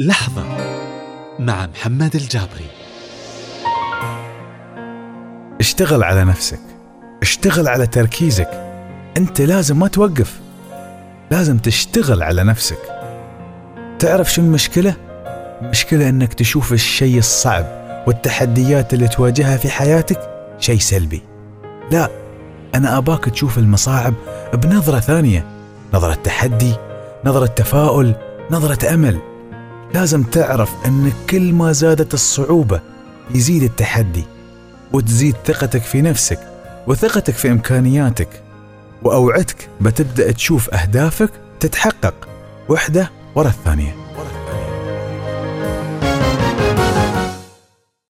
لحظة مع محمد الجابري. اشتغل على نفسك اشتغل على تركيزك. أنت لازم ما توقف لازم تشتغل على نفسك. تعرف شو المشكلة؟ المشكلة إنك تشوف الشيء الصعب والتحديات اللي تواجهها في حياتك شيء سلبي. لا أنا أباك تشوف المصاعب بنظرة ثانية نظرة تحدي نظرة تفاؤل نظرة أمل. لازم تعرف إن كل ما زادت الصعوبة يزيد التحدي وتزيد ثقتك في نفسك وثقتك في إمكانياتك وأوعدك بتبدأ تشوف أهدافك تتحقق وحدة ورا الثانية.